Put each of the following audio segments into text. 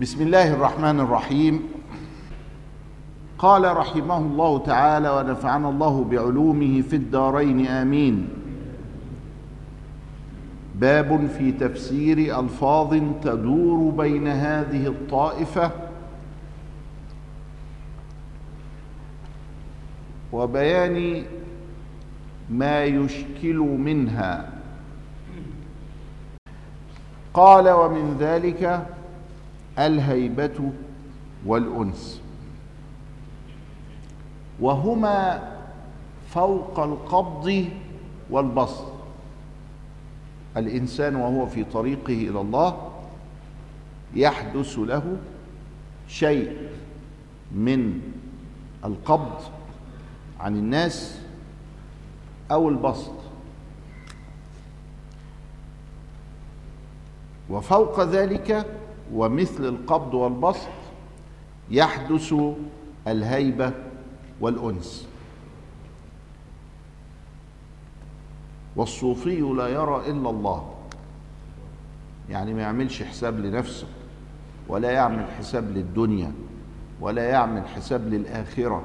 بسم الله الرحمن الرحيم. قال رحمه الله تعالى ونفعنا الله بعلومه في الدارين آمين. باب في تفسير ألفاظ تدور بين هذه الطائفة. وبيان ما يشكل منها. قال ومن ذلك الهيبة والأنس. وهما فوق القبض والبسط. الإنسان وهو في طريقه إلى الله يحدث له شيء من القبض عن الناس أو البسط. وفوق ذلك ومثل القبض والبسط يحدث الهيبة والأنس. والصوفي لا يرى إلا الله. يعني ما يعملش حساب لنفسه ولا يعمل حساب للدنيا ولا يعمل حساب للآخرة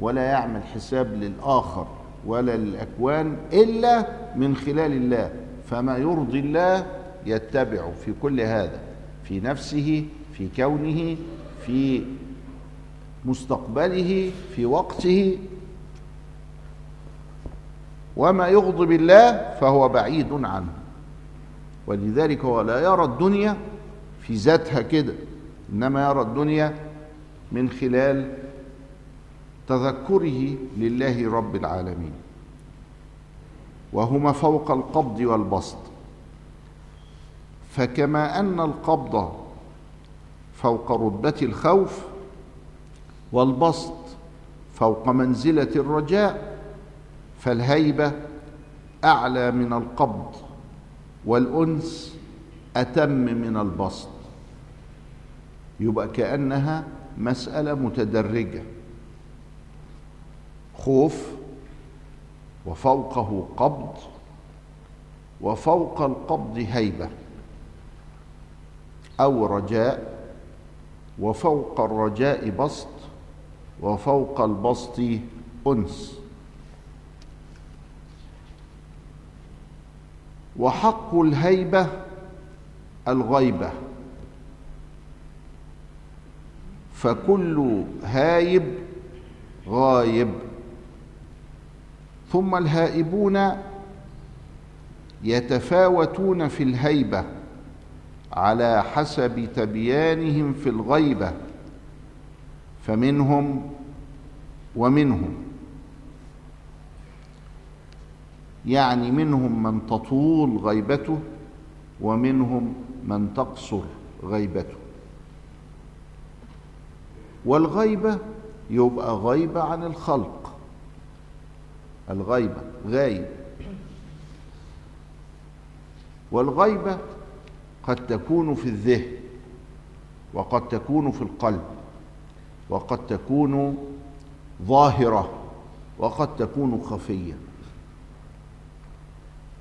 ولا يعمل حساب للآخر ولا للأكوان إلا من خلال الله. فما يرضي الله يتبع في كل هذا. في نفسه في كونه في مستقبله في وقته. وما يغضب الله فهو بعيد عنه. ولذلك هو لا يرى الدنيا في ذاتها كده إنما يرى الدنيا من خلال تذكره لله رب العالمين. وهما فوق القبض والبسط. فكما أن القبض فوق رتبة الخوف والبسط فوق منزلة الرجاء فالهيبة أعلى من القبض والأنس أتم من البسط. يبقى كأنها مسألة متدرجة. خوف وفوقه قبض وفوق القبض هيبة. أو رجاء وفوق الرجاء بسط وفوق البسط أنس. وحق الهيبة الغيبة. فكل هايب غايب. ثم الهائبون يتفاوتون في الهيبة. على حسب تبيانهم في الغيبة فمنهم ومنهم. يعني منهم من تطول غيبته ومنهم من تقصر غيبته. والغيبة يبقى غيبة عن الخلق. الغيبة غايب. والغيبة قد تكون في الذهن وقد تكون في القلب وقد تكون ظاهرة وقد تكون خفية.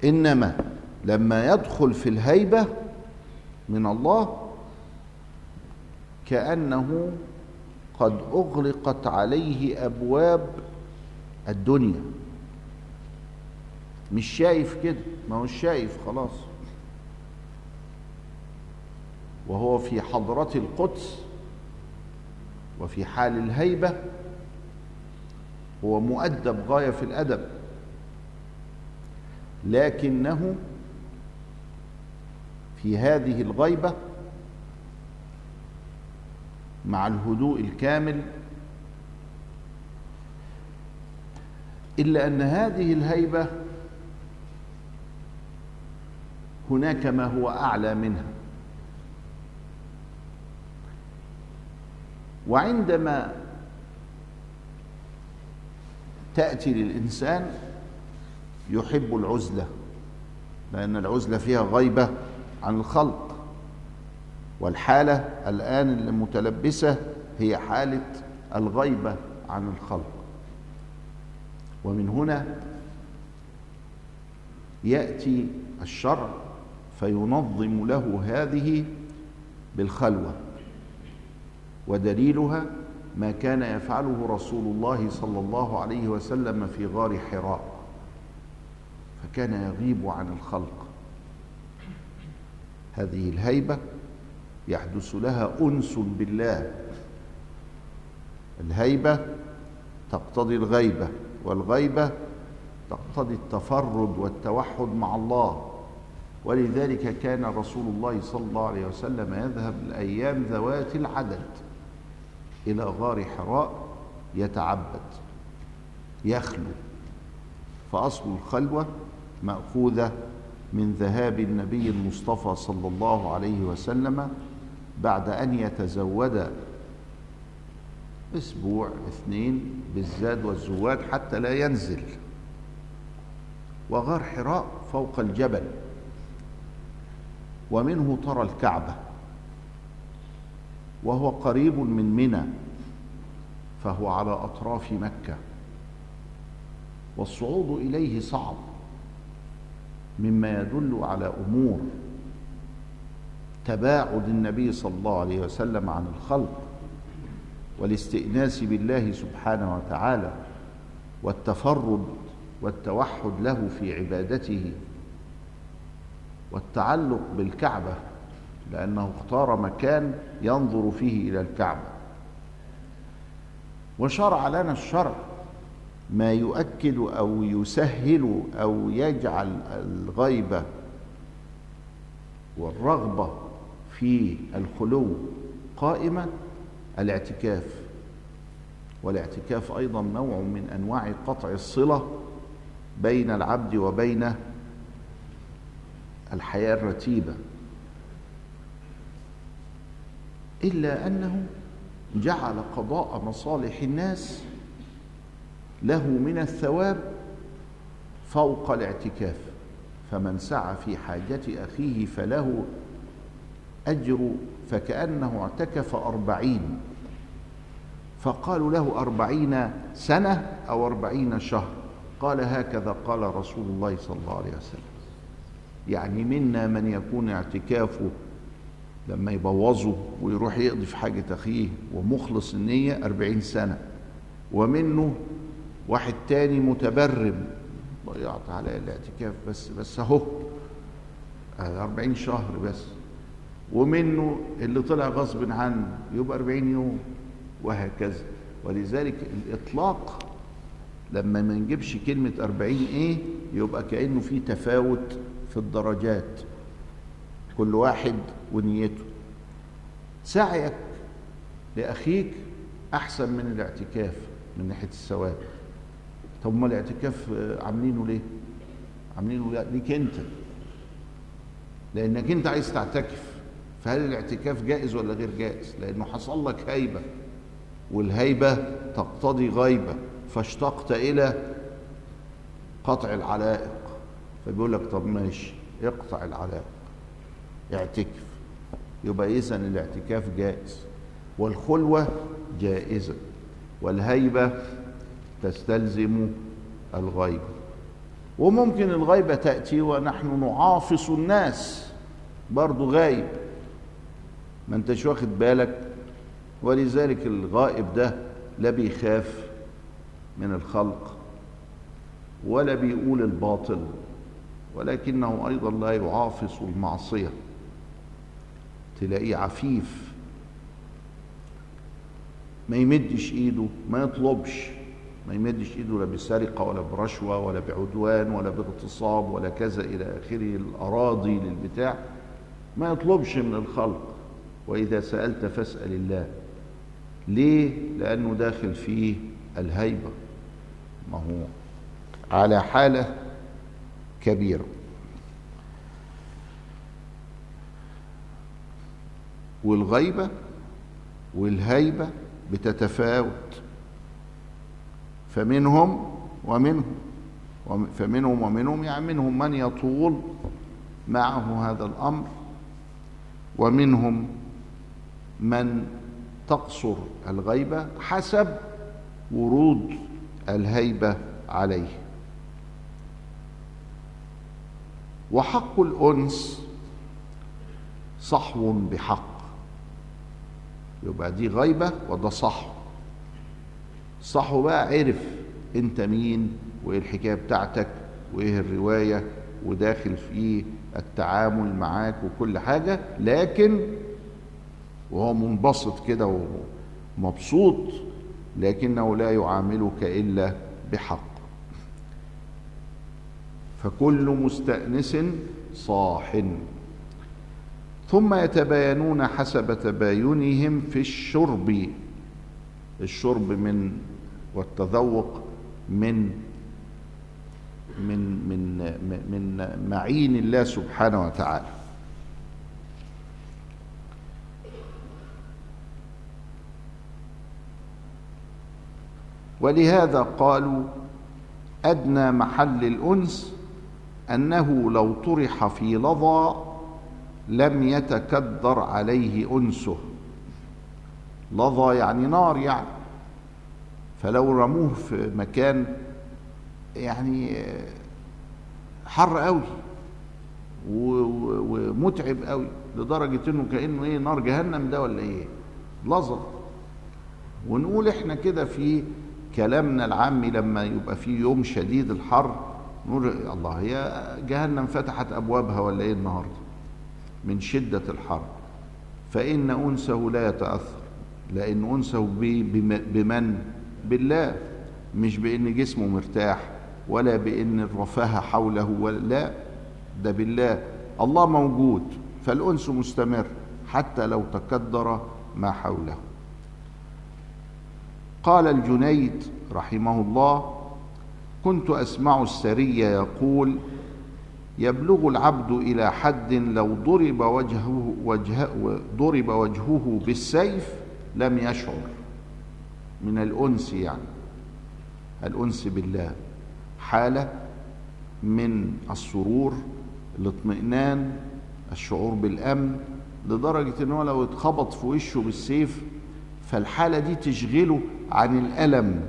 إنما لما يدخل في الهيبة من الله كأنه قد أغلقت عليه أبواب الدنيا. مش شايف كده ما هو شايف خلاص. وهو في حضرة القدس وفي حال الهيبة هو مؤدب غاية في الأدب. لكنه في هذه الغيبة مع الهدوء الكامل. إلا أن هذه الهيبة هناك ما هو أعلى منها. وعندما تأتي للإنسان يحب العزلة لأن العزلة فيها غيبة عن الخلق. والحالة الآن المتلبسة هي حالة الغيبة عن الخلق. ومن هنا يأتي الشرع فينظم له هذه بالخلوة. ودليلها ما كان يفعله رسول الله صلى الله عليه وسلم في غار حراء فكان يغيب عن الخلق. هذه الهيبة يحدث لها أنس بالله. الهيبة تقتضي الغيبة والغيبة تقتضي التفرد والتوحد مع الله. ولذلك كان رسول الله صلى الله عليه وسلم يذهب الأيام ذوات العدد. إلى غار حراء يتعبد يخلو. فأصل الخلوة مأخوذة من ذهاب النبي المصطفى صلى الله عليه وسلم بعد أن يتزود أسبوع اثنين بالزاد والزواد حتى لا ينزل. وغار حراء فوق الجبل ومنه ترى الكعبة. وهو قريب من منى فهو على أطراف مكة. والصعود إليه صعب مما يدل على أمور تباعد النبي صلى الله عليه وسلم عن الخلق والاستئناس بالله سبحانه وتعالى والتفرد والتوحد له في عبادته والتعلق بالكعبة. لأنه اختار مكان ينظر فيه إلى الكعبة. وشرع لنا الشرع ما يؤكد أو يسهل أو يجعل الغيبه والرغبة في الخلو قائمه الاعتكاف. والاعتكاف أيضا نوع من أنواع قطع الصلة بين العبد وبين الحياة الرتيبة. إلا أنه جعل قضاء مصالح الناس له من الثواب فوق الاعتكاف فمن سعى في حاجة أخيه فله أجر فكأنه اعتكف أربعين. فقالوا له أربعين سنة أو أربعين شهر؟ قال هكذا قال رسول الله صلى الله عليه وسلم. يعني منا من يكون اعتكافه لما يبوظه ويروح يقضي في حاجة أخيه ومخلص النية أربعين سنة ومنه واحد تاني متبرم. ضيعت على الاعتكاف بس بس أهو أربعين شهر بس. ومنه اللي طلع غصب عنه يبقى أربعين يوم وهكذا. ولذلك الإطلاق لما ما نجيبش كلمة أربعين إيه يبقى كأنه في تفاوت في الدرجات. كل واحد ونيته. سعيك لأخيك أحسن من الاعتكاف من ناحية الثواب طب ما الاعتكاف عاملينه ليه؟ عاملينه ليك أنت. لأنك أنت عايز تعتكف. فهل الاعتكاف جائز ولا غير جائز؟ لأنه حصل لك هيبة والهيبة تقتضي غيبة. فاشتقت إلى قطع العلائق. فبيقول لك طب ماشي اقطع العلائق. اعتكف يبقى اذا الاعتكاف جائز والخلوة جائزة والهيبة تستلزم الغيبة. وممكن الغيبة تأتي ونحن نعافص الناس برضو غايب. ما انتش واخد بالك؟ ولذلك الغائب ده لا بيخاف من الخلق ولا بيقول الباطل ولكنه أيضا لا يعافص المعصية. تلاقيه عفيف. ما يمدش إيده ما يطلبش. ما يمدش إيده لا بسرقة ولا برشوة ولا بعدوان ولا باغتصاب ولا كذا إلى آخره الأراضي للبتاع. ما يطلبش من الخلق. وإذا سألت فاسأل الله. ليه؟ لأنه داخل فيه الهيبة. ما هو على حالة كبيرة. والغيبة والهيبة بتتفاوت. فمنهم ومنهم فمنهم ومنهم يعني منهم من يطول معه هذا الأمر ومنهم من تقصر الغيبة حسب ورود الهيبة عليه. وحق الأنس صحو بحق. يبقى دي غيبة وده صح. صح بقى عرف انت مين وايه الحكاية بتاعتك وايه الرواية وداخل في التعامل معاك وكل حاجة لكن وهو منبسط كده ومبسوط لكنه لا يعاملك إلا بحق. فكل مستأنس صاح. ثم يتباينون حسب تباينهم في الشرب. الشرب من والتذوق من من من من معين الله سبحانه وتعالى. ولهذا قالوا أدنى محل الأنس أنه لو طرح في لظى لم يتكدر عليه أنسه. لظى يعني نار يعني. فلو رموه في مكان يعني حر قوي ومتعب قوي لدرجة إنه كأنه إيه نار جهنم ده ولا إيه؟ لظى. ونقول إحنا كده في كلامنا العامي لما يبقى في يوم شديد الحر نقول الله هي جهنم فتحت أبوابها ولا إيه النهارده؟ من شدة الحر فإن أنسه لا يتأثر لأن أنسه بمن؟ بالله. مش بإن جسمه مرتاح ولا بإن الرفاهه حوله ولا لا. ده بالله. الله موجود فالأنس مستمر حتى لو تكدر ما حوله. قال الجنيد رحمه الله كنت أسمع السري يقول يبلغ العبد إلى حد لو ضرب وجهه وجه ضرب وجهه بالسيف لم يشعر. من الأنس يعني. الأنس بالله. حالة من السرور الاطمئنان الشعور بالأمن لدرجة ان هو لو اتخبط في وشه بالسيف فالحالة دي تشغله عن الألم.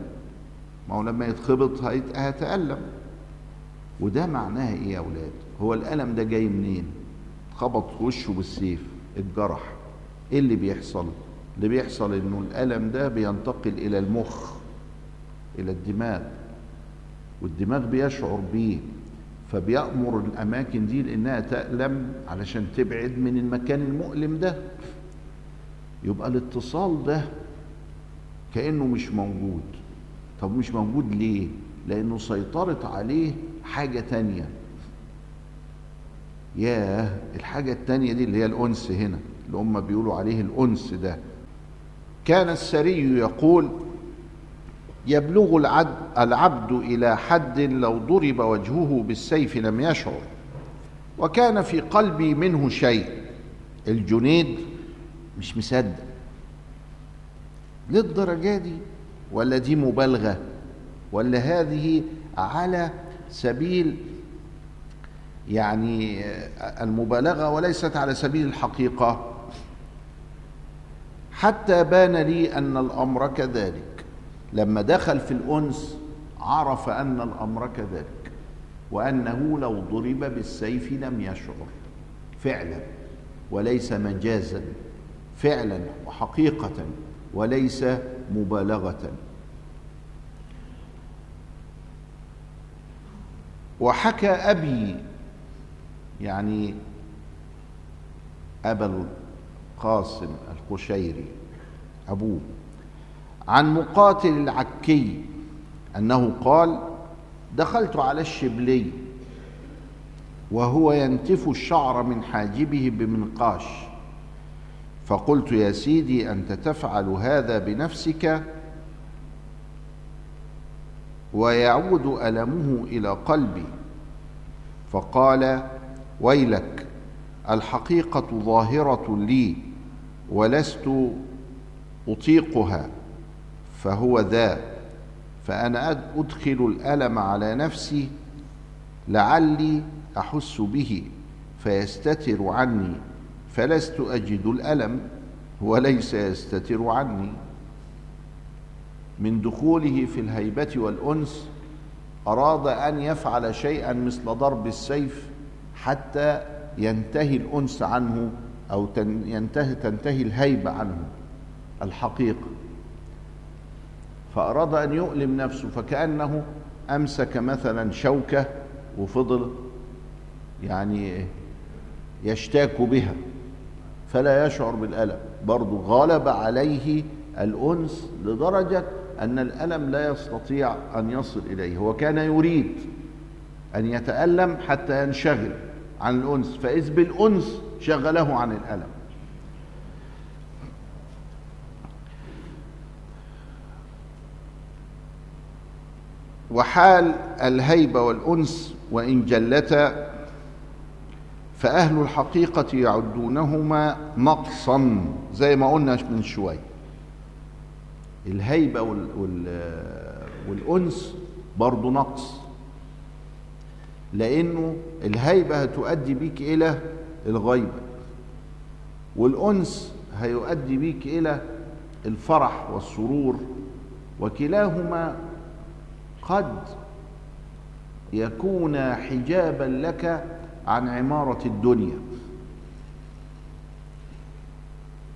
ما هو لما يتخبط هيتألم. وده معناها إيه يا أولاد هو الألم ده جاي منين؟ خبط وشه بالسيف اتجرح. إيه اللي بيحصل؟ اللي بيحصل إنه الألم ده بينتقل إلى المخ إلى الدماغ والدماغ بيشعر بيه. فبيأمر الأماكن دي لأنها تألم علشان تبعد من المكان المؤلم ده. يبقى الاتصال ده كأنه مش موجود. طب مش موجود ليه؟ لأنه سيطرت عليه حاجة تانية. ياه الحاجة التانية دي اللي هي الأنس هنا اللي هم بيقولوا عليه الأنس ده. كان السري يقول يبلغ العبد, إلى حد لو ضرب وجهه بالسيف لم يشعر وكان في قلبي منه شيء. الجنيد مش مصدق. للدرجة دي؟ ولا دي مبالغة؟ ولا هذه على سبيل يعني المبالغة وليست على سبيل الحقيقة. حتى بان لي أن الأمر كذلك. لما دخل في الأنس عرف أن الأمر كذلك وأنه لو ضرب بالسيف لم يشعر فعلا وليس مجازا فعلا وحقيقة وليس مبالغة. وحكى أبي يعني أبا القاسم القشيري أبوه عن مقاتل العكي أنه قال دخلت على الشبلي وهو ينتف الشعر من حاجبه بمنقاش فقلت يا سيدي أنت تفعل هذا بنفسك؟ ويعود ألمه إلى قلبي. فقال ويلك الحقيقة ظاهرة لي ولست أطيقها فهو ذا فأنا أدخل الألم على نفسي لعلي أحس به فيستتر عني فلست أجد الألم وليس يستتر عني. من دخوله في الهيبة والأنس أراد أن يفعل شيئا مثل ضرب السيف حتى ينتهي الأنس عنه أو ينتهي تنتهي الهيبة عنه الحقيقة فأراد أن يؤلم نفسه فكأنه أمسك مثلا شوكة وفضل يعني يشتاك بها فلا يشعر بالألم. برضو غلب عليه الأنس لدرجة أن الألم لا يستطيع أن يصل إليه هو كان يريد أن يتألم حتى ينشغل عن الأنس فإذ بالأنس شغله عن الألم. وحال الهيبة والأنس وإن جلتا فأهل الحقيقة يعدونهما نقصا زي ما قلنا من شوية الهيبة وال وال والأنس برضو نقص. لأنه الهيبة هتؤدي بيك إلى الغيبة والأنس هيؤدي بيك إلى الفرح والسرور وكلاهما قد يكون حجابا لك عن عمارة الدنيا.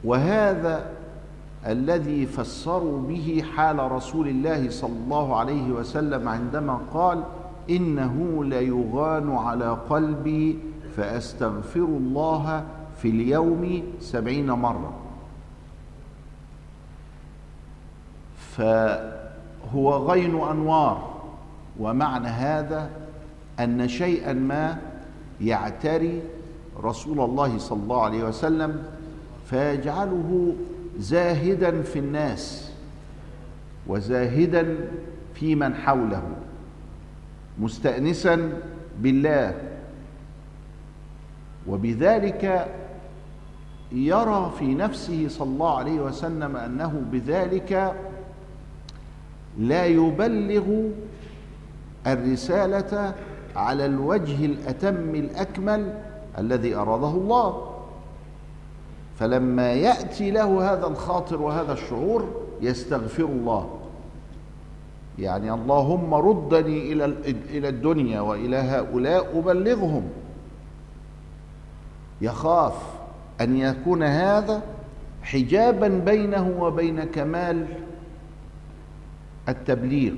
وهذا الذي فسروا به حال رسول الله صلى الله عليه وسلم عندما قال إنه ليغان على قلبي فأستغفر الله في اليوم سبعين مرة. فهو غين أنوار ومعنى هذا أن شيئا ما يعتري رسول الله صلى الله عليه وسلم فيجعله زاهدا في الناس وزاهدا في من حوله مستأنسا بالله. وبذلك يرى في نفسه صلى الله عليه وسلم أنه بذلك لا يبلغ الرسالة على الوجه الأتم الأكمل الذي أراده الله. فلما يأتي له هذا الخاطر وهذا الشعور يستغفر الله. يعني اللهم ردني إلى إلى الدنيا وإلى هؤلاء أبلغهم. يخاف أن يكون هذا حجابا بينه وبين كمال التبليغ.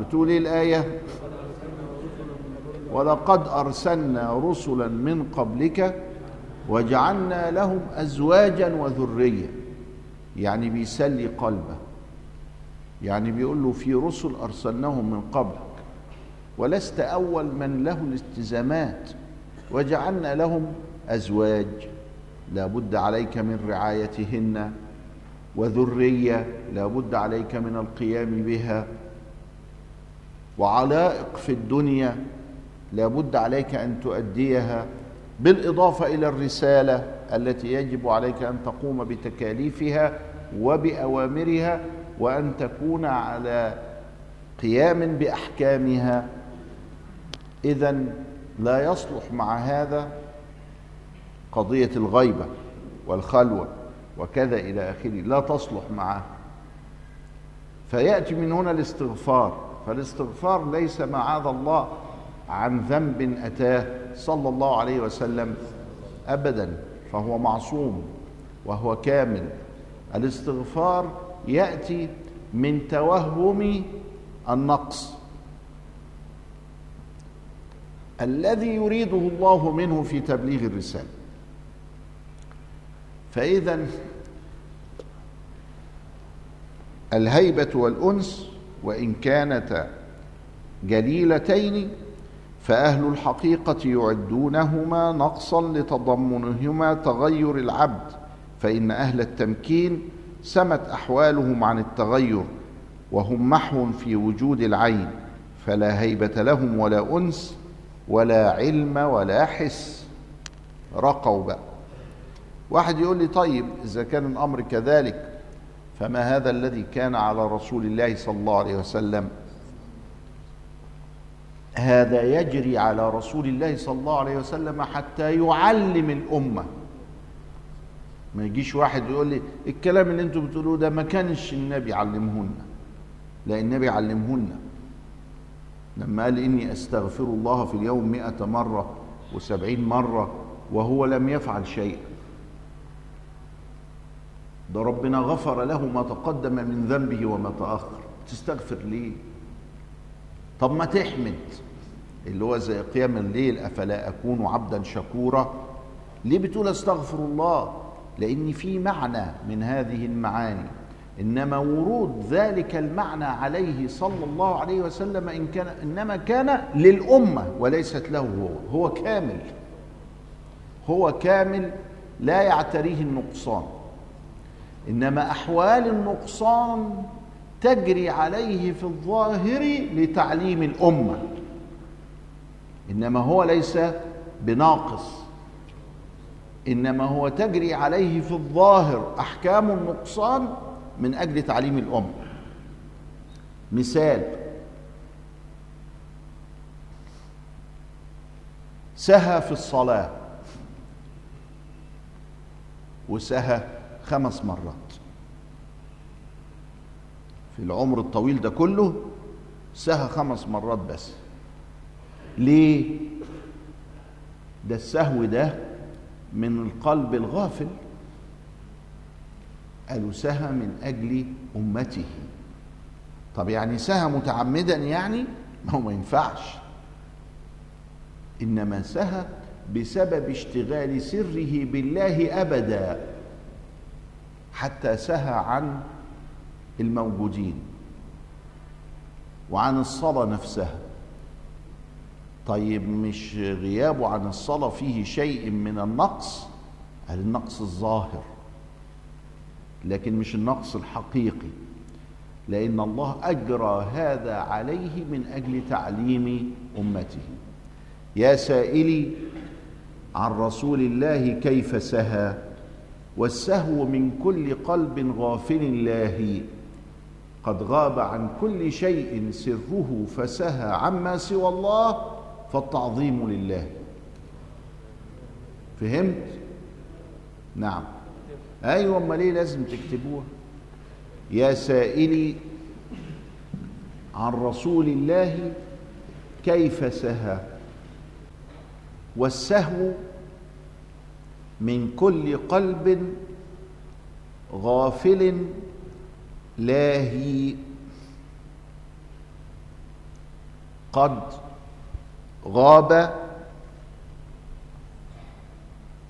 بتقول إيه الآية؟ ولقد أرسلنا رسلا من قبلك وجعلنا لهم أزواجا وذرية. يعني بيسلي قلبه. يعني بيقول له في رسل أرسلناهم من قبلك ولست أول من له الالتزامات. وجعلنا لهم أزواج لابد عليك من رعايتهن. وذرية لابد عليك من القيام بها. وعلائق في الدنيا لابد عليك أن تؤديها. بالإضافة إلى الرسالة التي يجب عليك أن تقوم بتكاليفها وبأوامرها وأن تكون على قيام بأحكامها. اذا لا يصلح مع هذا قضية الغيبة والخلوة وكذا إلى آخره لا تصلح معه. فيأتي من هنا الاستغفار فالاستغفار ليس معاذ الله عن ذنب أتاه. صلى الله عليه وسلم ابدا فهو معصوم وهو كامل. الاستغفار يأتي من توهم النقص. الذي يريده الله منه في تبليغ الرسالة. فاذا الهيبة والأنس وإن كانتا جليلتين فأهل الحقيقة يعدونهما نقصا لتضمنهما تغير العبد فإن أهل التمكين سمت أحوالهم عن التغير وهم محو في وجود العين فلا هيبة لهم ولا أنس ولا علم ولا حس. رقوا بقى. واحد يقول لي طيب إذا كان الأمر كذلك فما هذا الذي كان على رسول الله صلى الله عليه وسلم؟ هذا يجري على رسول الله صلى الله عليه وسلم حتى يعلم الأمة. ما يجيش واحد يقول لي الكلام اللي أنتم بتقولوه ده ما كانش النبي علمهن لا النبي علمهن. لما قال إني أستغفر الله في اليوم مئة مرة وسبعين مرة وهو لم يفعل شيئا ده ربنا غفر له ما تقدم من ذنبه وما تأخر. تستغفر ليه؟ طب ما تحمد اللي هو زي قيام الليل أفلا أكون عبدا شكورا؟ ليه بتقول أستغفر الله؟ لأن في معنى من هذه المعاني إنما ورود ذلك المعنى عليه صلى الله عليه وسلم إن كان إنما كان للأمة وليست له هو هو كامل هو كامل لا يعتريه النقصان. إنما أحوال النقصان تجري عليه في الظاهر لتعليم الأمة. إنما هو ليس بناقص. إنما هو تجري عليه في الظاهر. أحكام النقصان من أجل تعليم الأمة. مثال سهى في الصلاة. وسهى خمس مرات. في العمر الطويل ده كله سهى خمس مرات بس. ليه؟ ده السهو ده من القلب الغافل. قالوا سهى من أجل أمته. طب يعني سهى متعمدا يعني؟ ما هو ما ينفعش. إنما سهى بسبب اشتغال سره بالله أبدا. حتى سهى عن الموجودين وعن الصلاة نفسها. طيب مش غيابه عن الصلاة فيه شيء من النقص؟ قال النقص الظاهر لكن مش النقص الحقيقي لأن الله أجرى هذا عليه من أجل تعليم أمته. يا سائلي عن رسول الله كيف سهى؟ والسهو من كل قلب غافل لاهي. قد غاب عن كل شيء سره فسهى عما سوى الله فالتعظيم لله. فهمت؟ نعم. أيوه أمال ليه لازم تكتبوها؟ يا سائلي عن رسول الله كيف سهى؟ والسهو من كل قلب غافل لاهي قد غاب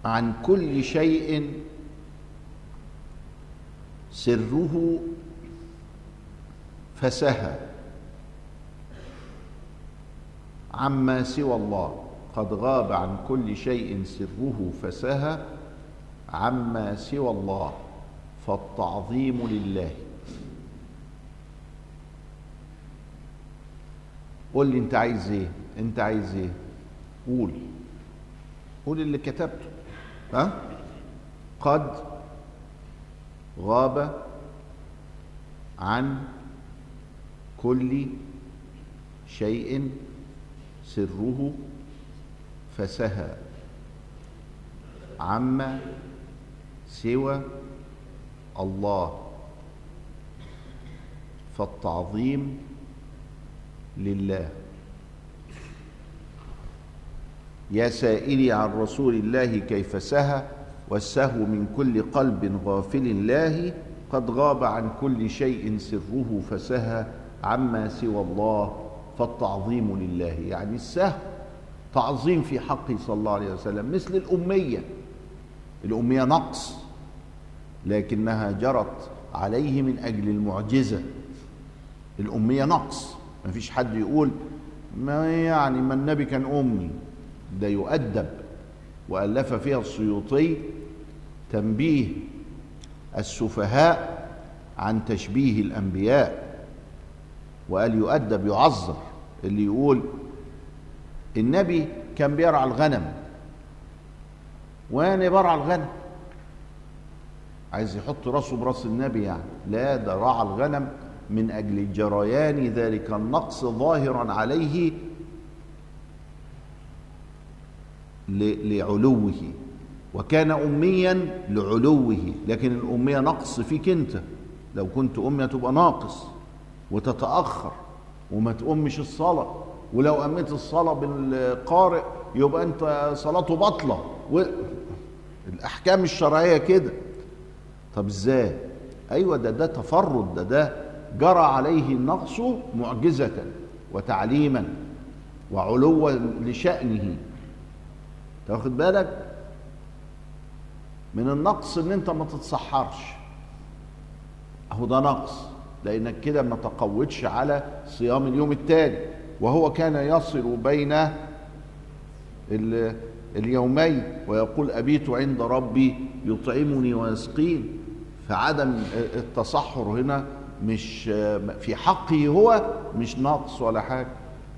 عن كل شيء سره فسهى عما سوى الله قد غاب عن كل شيء سره فسهى عما سوى الله فالتعظيم لله قول لي أنت عايز إيه؟ أنت عايز إيه؟ قول قول اللي كتبته. ها؟ قد غاب عن كل شيء سره فسهى. عما سوى الله فالتعظيم لله. يا سائلي عن رسول الله كيف سهى والسهو من كل قلب غافل لاهي قد غاب عن كل شيء سره فسهى عما سوى الله فالتعظيم لله. يعني السهو تعظيم في حقه صلى الله عليه وسلم مثل الأمية. الأمية نقص لكنها جرت عليه من أجل المعجزة. الأمية نقص. ما فيش حد يقول ما يعني ما النبي كان أمي. ده يؤدب. وألف فيها السيوطي تنبيه السفهاء عن تشبيه الأنبياء. وقال يؤدب يعذر اللي يقول النبي كان بيرعى الغنم. وأنا برعى الغنم؟ عايز يحط راسه براس النبي يعني. لا ده رعى الغنم من أجل جريان ذلك النقص ظاهرا عليه لعلوه. وكان اميا لعلوه. لكن الأمية نقص فيك أنت. لو كنت امي تبقى ناقص وتتأخر وما تؤمش الصلاة. ولو أميت الصلاة بالقارئ يبقى أنت صلاته بطلة الأحكام الشرعية كده. طب إزاي؟ أيوه ده ده تفرد ده ده جرى عليه النقص معجزة وتعليما وعلوا لشأنه. تاخد بالك؟ من النقص إن أنت ما تتصحرش. أهو ده نقص لأنك كده ما تقوتش على صيام اليوم التالي. وهو كان يصل بين ال- اليومين ويقول أبيت عند ربي يطعمني ويسقين فعدم التصحر هنا مش في حقه هو مش نقص ولا حاجة.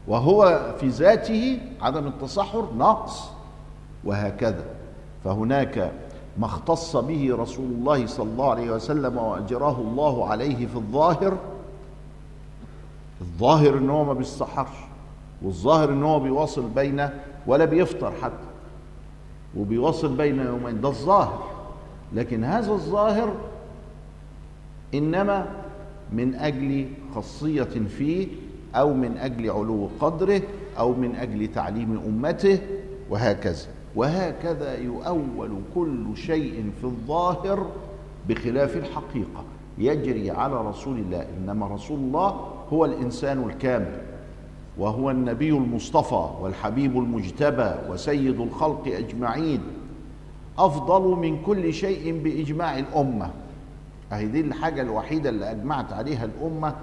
وهو في ذاته عدم التصحر نقص وهكذا. فهناك ما اختص به رسول الله صلى الله عليه وسلم وأجراه الله عليه في الظاهر الظاهر إن هو ما بيستحرش والظاهر إن هو بيواصل بين ولا بيفطر حتى وبيواصل بين يومين. ده الظاهر. لكن هذا الظاهر إنما من أجل خاصية فيه أو من أجل علو قدره أو من أجل تعليم أمته وهكذا. وهكذا يؤول كل شيء في الظاهر بخلاف الحقيقة. يجري على رسول الله إنما رسول الله هو الإنسان الكامل وهو النبي المصطفى والحبيب المجتبى وسيد الخلق أجمعين. أفضل من كل شيء بإجماع الأمة. أهي دي الحاجة الوحيدة اللي أجمعت عليها الأمة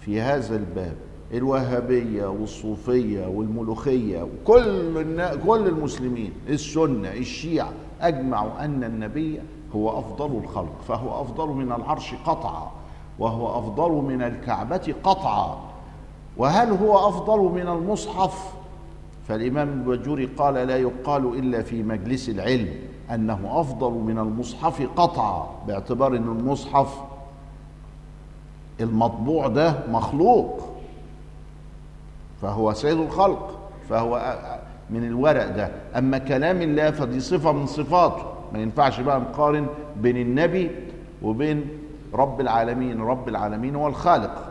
في هذا الباب. الوهابية والصوفية والملوخية وكل كل المسلمين السنة الشيعة أجمعوا أن النبي هو أفضل الخلق فهو أفضل من العرش قطعا وهو أفضل من الكعبة قطعا. وهل هو أفضل من المصحف؟ فالإمام البجوري قال لا يقال إلا في مجلس العلم. أنه أفضل من المصحف قطعا باعتبار إن المصحف المطبوع ده مخلوق. فهو سيد الخلق فهو من الورق ده. أما كلام الله فدي صفة من صفاته. ما ينفعش بقى نقارن بين النبي وبين رب العالمين. رب العالمين هو الخالق.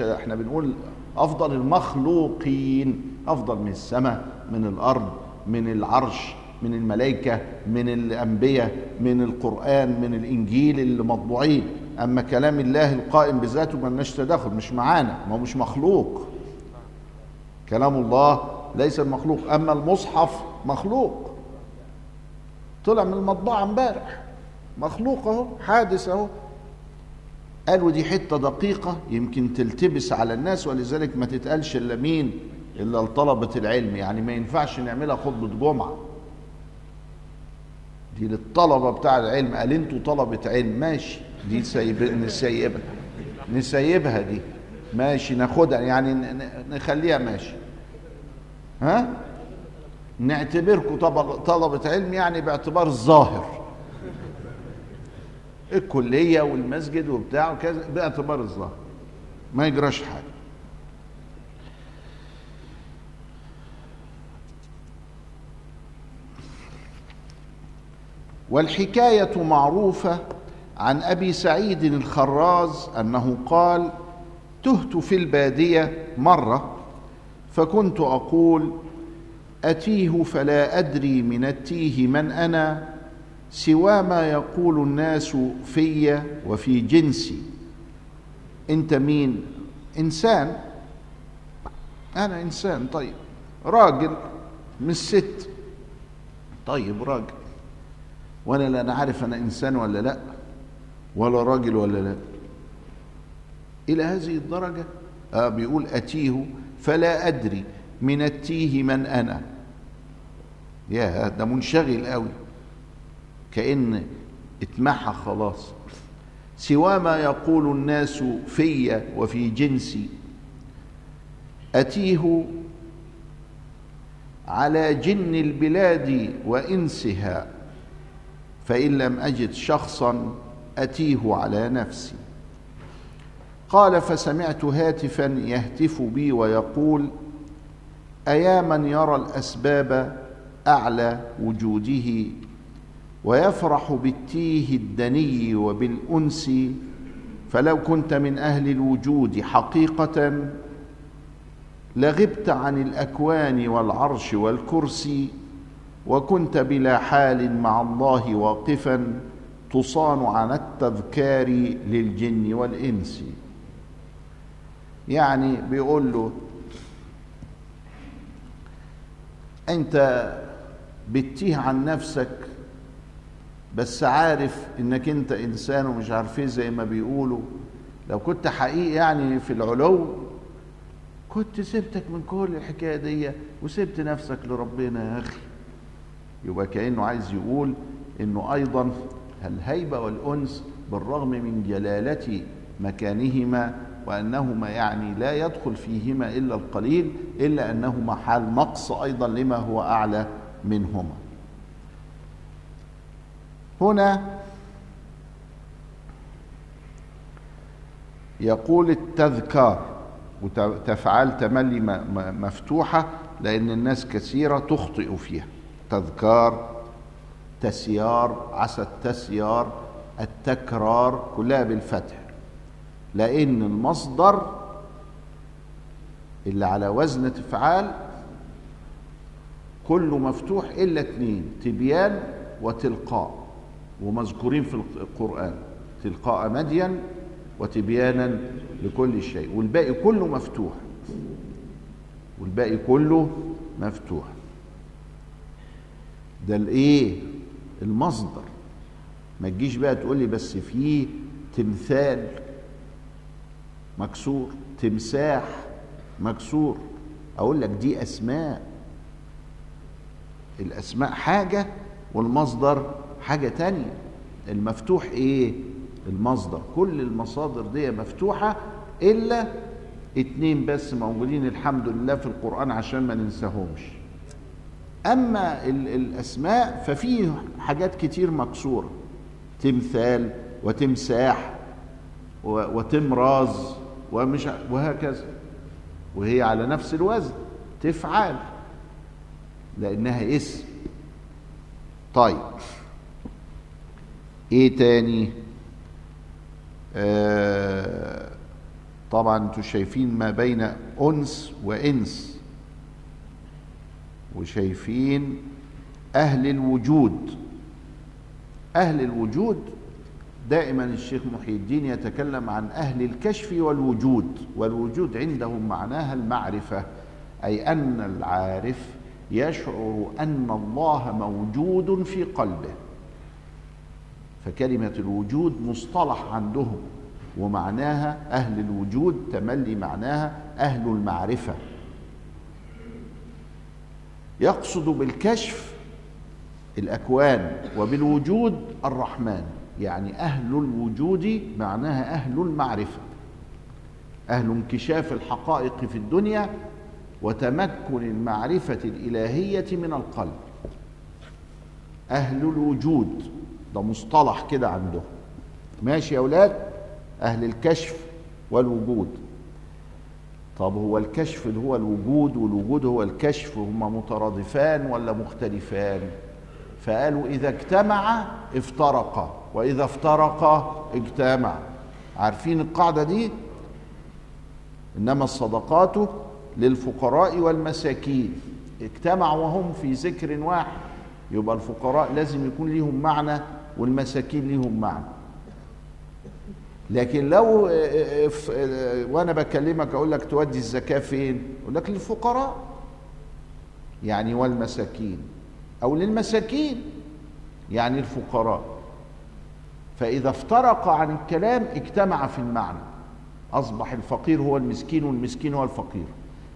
إحنا بنقول أفضل المخلوقين أفضل من السماء من الأرض من العرش من الملائكة من الأنبياء من القرآن من الإنجيل اللي مطبوعين أما كلام الله القائم بذاته ما لناش تدخل مش معانا ما هو مش مخلوق. كلام الله ليس المخلوق أما المصحف مخلوق. طلع من المطبعة امبارح مخلوق أهو حادث أهو. قالوا دي حتة دقيقة يمكن تلتبس على الناس ولذلك ما تتقالش إلا مين؟ إلا لطلبة العلم. يعني ما ينفعش نعملها خطبة جمعة. دي للطلبة بتاع العلم. قال أنتوا طلبة علم. ماشي. دي سيب نسيبها نسيبها دي. ماشي. ناخدها. يعني نخليها ماشي. ها؟ نعتبركم طلبة علم يعني باعتبار الظاهر الكلية والمسجد وبتاع وكذا باعتبار الظاهر. ما يجراش حاجة. والحكاية معروفة عن أبي سعيد الخراز أنه قال تهت في البادية مرة فكنت أقول أتيه فلا أدري من التيه من أنا سوى ما يقول الناس في وفي جنسي. أنت مين؟ إنسان؟ أنا إنسان طيب. راجل مش ست. طيب راجل. وأنا لا أنا عارف أنا انسان ولا لا ولا راجل ولا لا. إلى هذه الدرجة آه بيقول أتيه فلا أدري من التيه من أنا. يا ده منشغل قوي. كأن اتمحى خلاص. سوى ما يقول الناس في وفي جنسي. أتيه على جن البلاد وإنسها. فإن لم أجد شخصا أتيه على نفسي. قال فسمعت هاتفا يهتف بي ويقول أيا من يرى الأسباب أعلى وجوده ويفرح بالتيه الدني وبالأنس فلو كنت من أهل الوجود حقيقة لغبت عن الأكوان والعرش والكرسي. وكنت بلا حال مع الله واقفا تصان عن التذكار للجن والإنس. يعني بيقول له أنت بتتيه عن نفسك بس عارف إنك أنت إنسان ومش عارف إيه زي ما بيقولوا. لو كنت حقيقي يعني في العلو كنت سبتك من كل الحكاية دي وسبت نفسك لربنا يا أخي. يبقى كأنه عايز يقول إنه أيضا الهيبة والأنس بالرغم من جلالة مكانهما وأنهما يعني لا يدخل فيهما إلا القليل إلا أنهما حال نقص أيضا لما هو أعلى منهما. هنا يقول التذكار وتفعال تملي مفتوحة لأن الناس كثيرة تخطئ فيها. تذكار تسيار عسى التسيار التكرار كلها بالفتح. لأن المصدر اللي على وزن تفعال كله مفتوح إلا اتنين تبيان وتلقاء. ومذكورين في القرآن تلقاء مدين وتبيانا لكل شيء. والباقي كله مفتوح. والباقي كله مفتوح. ده الايه؟ المصدر. ما تجيش بقى تقول لي بس فيه تمثال مكسور تمساح مكسور. أقول لك دي أسماء. الأسماء حاجة والمصدر حاجة تانية. المفتوح إيه؟ المصدر. كل المصادر دي مفتوحة إلا اتنين بس موجودين الحمد لله في القرآن عشان ما ننساهمش. أما الأسماء ففيه حاجات كتير مكسورة. تمثال وتمساح وتمراز ومش وهكذا. وهي على نفس الوزن. تفعل. لأنها اسم. طيب. إيه تاني؟ آه طبعا أنتوا شايفين ما بين أنس وإنس. وشايفين أهل الوجود. أهل الوجود دائما الشيخ محي الدين يتكلم عن أهل الكشف والوجود والوجود عندهم معناها المعرفة أي أن العارف يشعر أن الله موجود في قلبه. فكلمة الوجود مصطلح عندهم ومعناها أهل الوجود تملي معناها أهل المعرفة. يقصد بالكشف الأكوان وبالوجود الرحمن يعني أهل الوجود معناها أهل المعرفة أهل انكشاف الحقائق في الدنيا وتمكن المعرفة الإلهية من القلب. أهل الوجود ده مصطلح كده عندهم ماشي يا أولاد؟ أهل الكشف والوجود. طب هو الكشف اللي هو الوجود والوجود هو الكشف هما مترادفان ولا مختلفان؟ فقالوا إذا اجتمع افترقا وإذا افترقا اجتمع. عارفين القاعدة دي؟ إنما الصدقات للفقراء والمساكين. اجتمعوا وهم في ذكر واحد يبقى الفقراء لازم يكون ليهم معنى والمساكين ليهم معنى. لكن لو وأنا بكلمك أقول لك تودي الزكاة فين؟ أقول لك للفقراء يعني والمساكين أو للمساكين يعني الفقراء. فإذا افترق عن الكلام اجتمع في المعنى. أصبح الفقير هو المسكين والمسكين هو الفقير.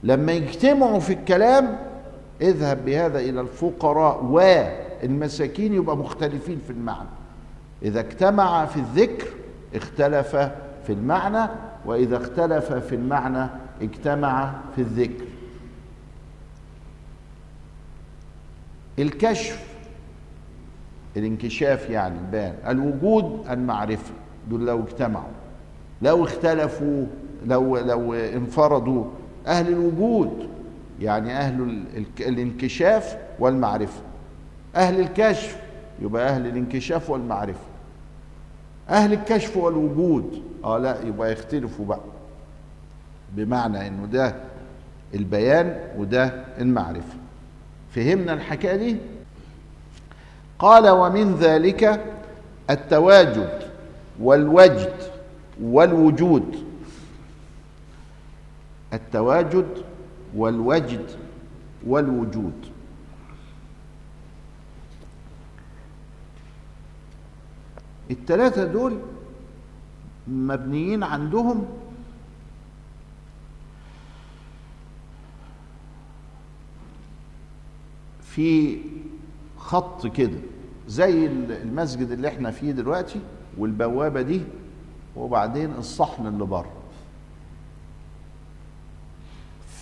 لما يجتمعوا في الكلام اذهب بهذا إلى الفقراء والمساكين يبقى مختلفين في المعنى. إذا اجتمع في الذكر اختلف في المعنى وإذا اختلف في المعنى اجتمع في الذكر. الكشف الانكشاف يعني البيان الوجود المعرفة دول لو اجتمعوا لو اختلفوا لو لو انفردوا أهل الوجود يعني أهل الانكشاف والمعرفة. أهل الكشف يبقى أهل الانكشاف والمعرفة. أهل الكشف والوجود. آه لا يبقى يختلفوا بقى. بمعنى إنه ده البيان وده المعرفة. فهمنا الحكاية دي؟ قال ومن ذلك التواجد والوجد والوجود. التواجد والوجد والوجود. الثلاثة دول مبنيين عندهم في خط كده زي المسجد اللي إحنا فيه دلوقتي والبوابة دي وبعدين الصحن اللي بره.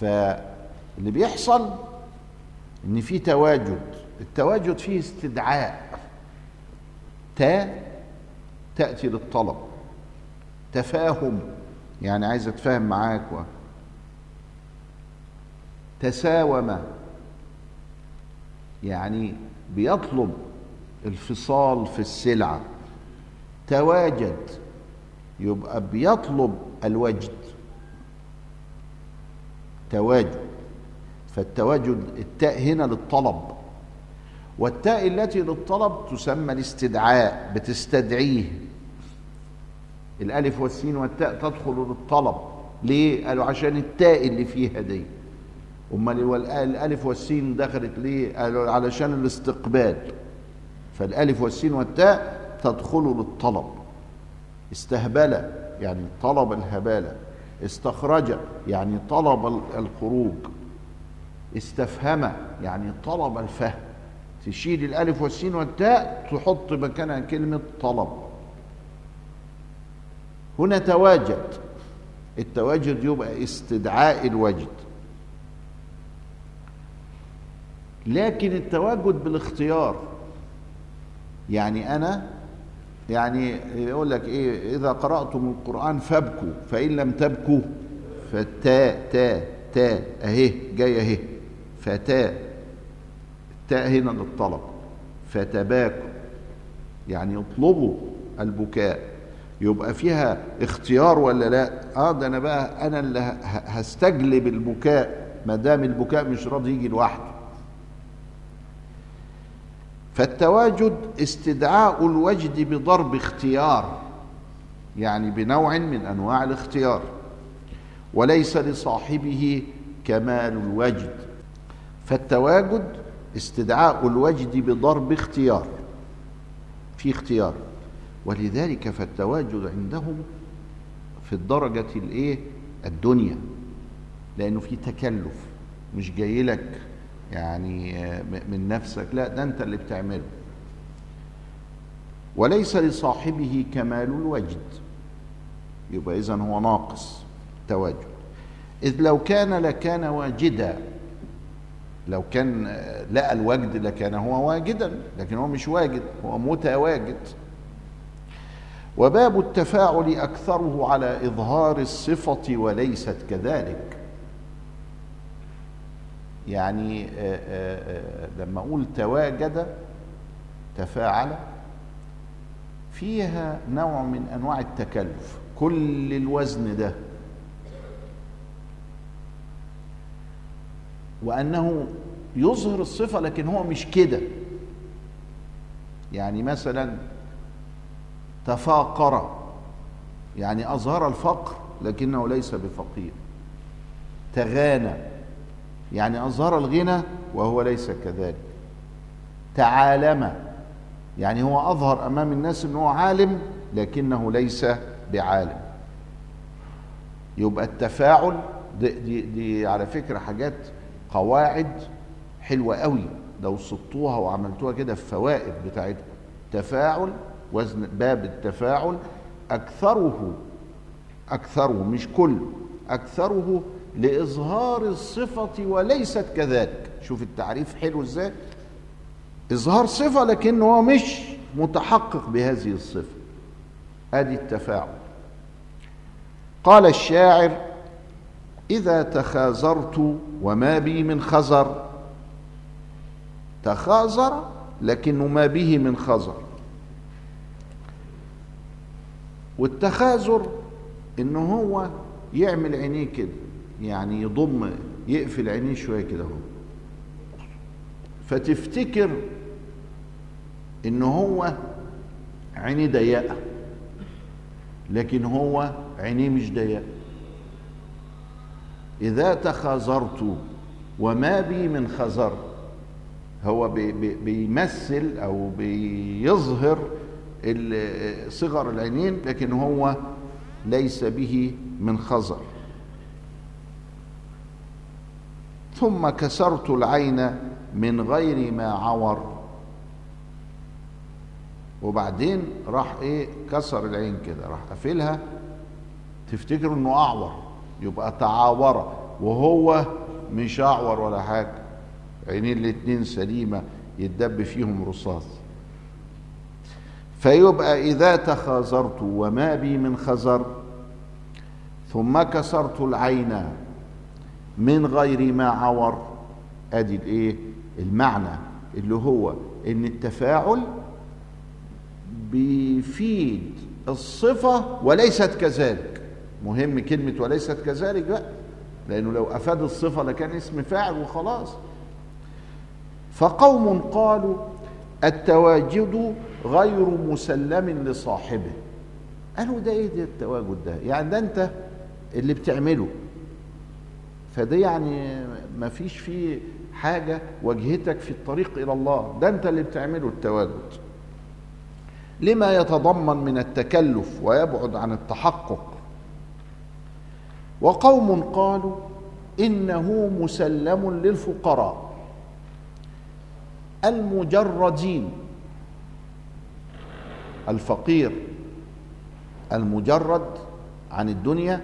فاللي بيحصل إن في تواجد التواجد فيه استدعاء تا تأتي للطلب. تفاهم يعني عايز أتفاهم معاك و تساوم. يعني بيطلب الفصال في السلعة. تواجد يبقى بيطلب الوجد. تواجد فالتواجد التاء هنا للطلب. والتاء التي للطلب تسمى الاستدعاء بتستدعيه. الألف والسين والتاء تدخل للطلب. ليه؟ قالوا عشان التاء اللي فيها دي. أمال الألف والسين دخلت ليه؟ قالوا علشان الاستقبال. فالألف والسين والتاء تدخل للطلب. استهبل يعني طلب الهبالة. استخرج يعني طلب الخروج. استفهم يعني طلب الفهم. تشيل الألف والسين والتاء تحط مكانها كلمة طلب. هنا تواجد. التواجد يبقى استدعاء الوجد. لكن التواجد بالاختيار. يعني أنا يعني يقول لك إيه إذا قرأتم القرآن فابكوا فإن لم تبكوا فالتاء تاء تاء اهي جاية اهي فتاء التاء هنا للطلب فتباكوا يعني اطلبوا البكاء. يبقى فيها اختيار ولا لا؟ آه ده أنا بقى أنا اللي هستجلب البكاء ما دام البكاء مش راضي يجي لوحده. فالتواجد استدعاء الوجد بضرب اختيار يعني بنوع من أنواع الاختيار. وليس لصاحبه كمال الوجد. فالتواجد استدعاء الوجد بضرب اختيار. في اختيار. ولذلك فالتواجد عندهم في الدرجة الإيه؟ الدنيا. لأنه في تكلف. مش جاي لك يعني من نفسك. لا ده أنت اللي بتعمله. وليس لصاحبه كمال الوجد. يبقى إذن هو ناقص تواجد. إذ لو كان لكان واجدا لو كان لقى الوجد لكان هو واجدا لكن هو مش واجد هو متواجد. وباب التفاعل أكثره على إظهار الصفة وليست كذلك. يعني آآ آآ لما أقول تواجد تفاعل فيها نوع من أنواع التكلف. كل الوزن ده وأنه يظهر الصفة لكن هو مش كده. يعني مثلا تفاقر يعني أظهر الفقر لكنه ليس بفقير. تغانى يعني أظهر الغنى وهو ليس كذلك. تعالم يعني هو أظهر أمام الناس إنه عالم لكنه ليس بعالم. يبقى التفاعل دي, دي, دي على فكرة حاجات قواعد حلوة قوي. لو سطوها وعملتوها كده في فوائد بتاعتكم. تفاعل وزن باب التفاعل. أكثره أكثره مش كله أكثره لإظهار الصفة وليست كذلك. شوف التعريف حلو إزاي؟ إظهار صفة لكنه مش متحقق بهذه الصفة. ادي التفاعل. قال الشاعر إذا تخاذرت وما بي من خزر. تخاذر لكنه ما به من خزر. والتخاذر ان هو يعمل عينيه كده يعني يضم يقفل عينيه شوية كده اهو فتفتكر إن هو عينيه ضيقة لكن هو عينيه مش ضيقة. إذا تخاذرت وما بي من خزر هو بي بي بيمثل أو بيظهر صغر العينين لكن هو ليس به من خزر. ثم كسرت العين من غير ما عور. وبعدين راح إيه كسر العين كده راح قافلها تفتكروا إنه أعور. يبقى تعاور وهو مش أعور ولا حاجة. عينين الاتنين سليمة يتدب فيهم رصاص. فيبقى إذا تخاذرت وما بي من خزر ثم كسرت العين من غير ما عور. أدي الإيه؟ المعنى اللي هو إن التفاعل بيفيد الصفة وليست كذلك. مهم كلمة وليست كذلك؟ بقى لأنه لو أفاد الصفة لكان اسم فاعل وخلاص. فقوم قالوا التواجد غير مسلم لصاحبه. قالوا ده إيه ده التواجد ده؟ يعني ده أنت اللي بتعمله. فده يعني ما فيش فيه حاجة واجهتك في الطريق إلى الله. ده أنت اللي بتعمله التواجد. لما يتضمن من التكلف ويبعد عن التحقق وقوم قالوا إنه مسلم للفقراء المجردين الفقير المجرد عن الدنيا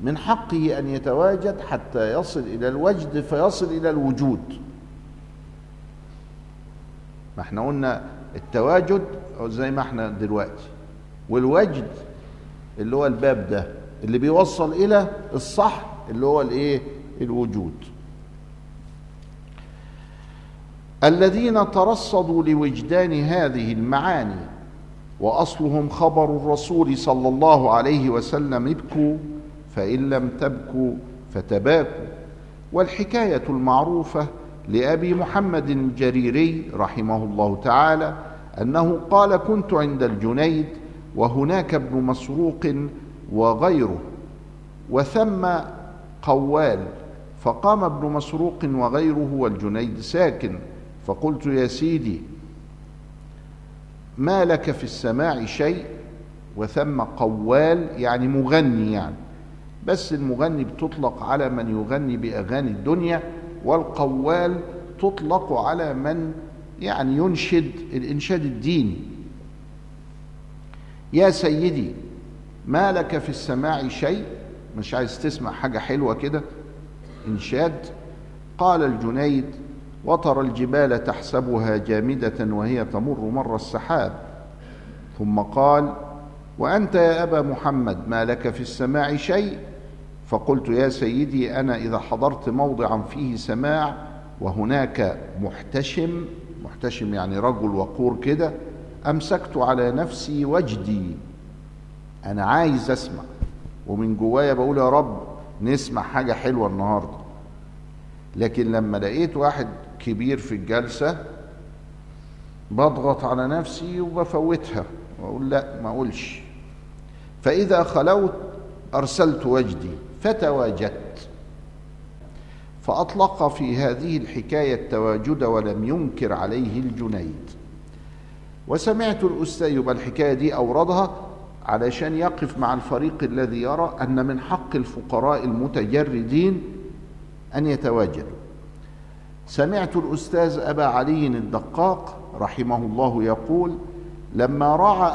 من حقه أن يتواجد حتى يصل إلى الوجد فيصل إلى الوجود. ما إحنا قلنا التواجد زي ما إحنا دلوقتي والوجد اللي هو الباب ده اللي بيوصل إلى الصح اللي هو الإيه؟ الوجود. الذين ترصدوا لوجدان هذه المعاني وأصلهم خبر الرسول صلى الله عليه وسلم ابكوا فإن لم تبكوا فتباكوا. والحكاية المعروفة لأبي محمد الجريري رحمه الله تعالى أنه قال كنت عند الجنيد وهناك ابن مسروق وغيره. وثم قوال فقام ابن مسروق وغيره والجنيد ساكن. فقلت يا سيدي ما لك في السماع شيء؟ وثم قوال يعني مغني يعني. بس المغني بتطلق على من يغني بأغاني الدنيا والقوال تطلق على من يعني ينشد الإنشاد الديني. يا سيدي ما لك في السماع شيء؟ مش عايز تسمع حاجة حلوة كده؟ إنشاد. قال الجنيد وترى الجبال تحسبها جامدة وهي تمر مر السحاب. ثم قال وأنت يا أبا محمد ما لك في السماع شيء؟ فقلت يا سيدي أنا إذا حضرت موضعا فيه سماع وهناك محتشم محتشم يعني رجل وقور كده أمسكت على نفسي وجدي. أنا عايز أسمع. ومن جوايا بقول يا رب نسمع حاجة حلوة النهارده. لكن لما لقيت واحد كبير في الجلسة بضغط على نفسي وبفوتها. واقول لا ما أقولش. فإذا خلوت أرسلت وجدي فتواجدت. فأطلق في هذه الحكاية التواجد ولم ينكر عليه الجنيد. وسمعت الأستاذ يبقى الحكاية دي أوردها. علشان يقف مع الفريق الذي يرى أن من حق الفقراء المتجردين أن يتواجدوا. سمعت الأستاذ أبا علي الدقاق رحمه الله يقول لما رأى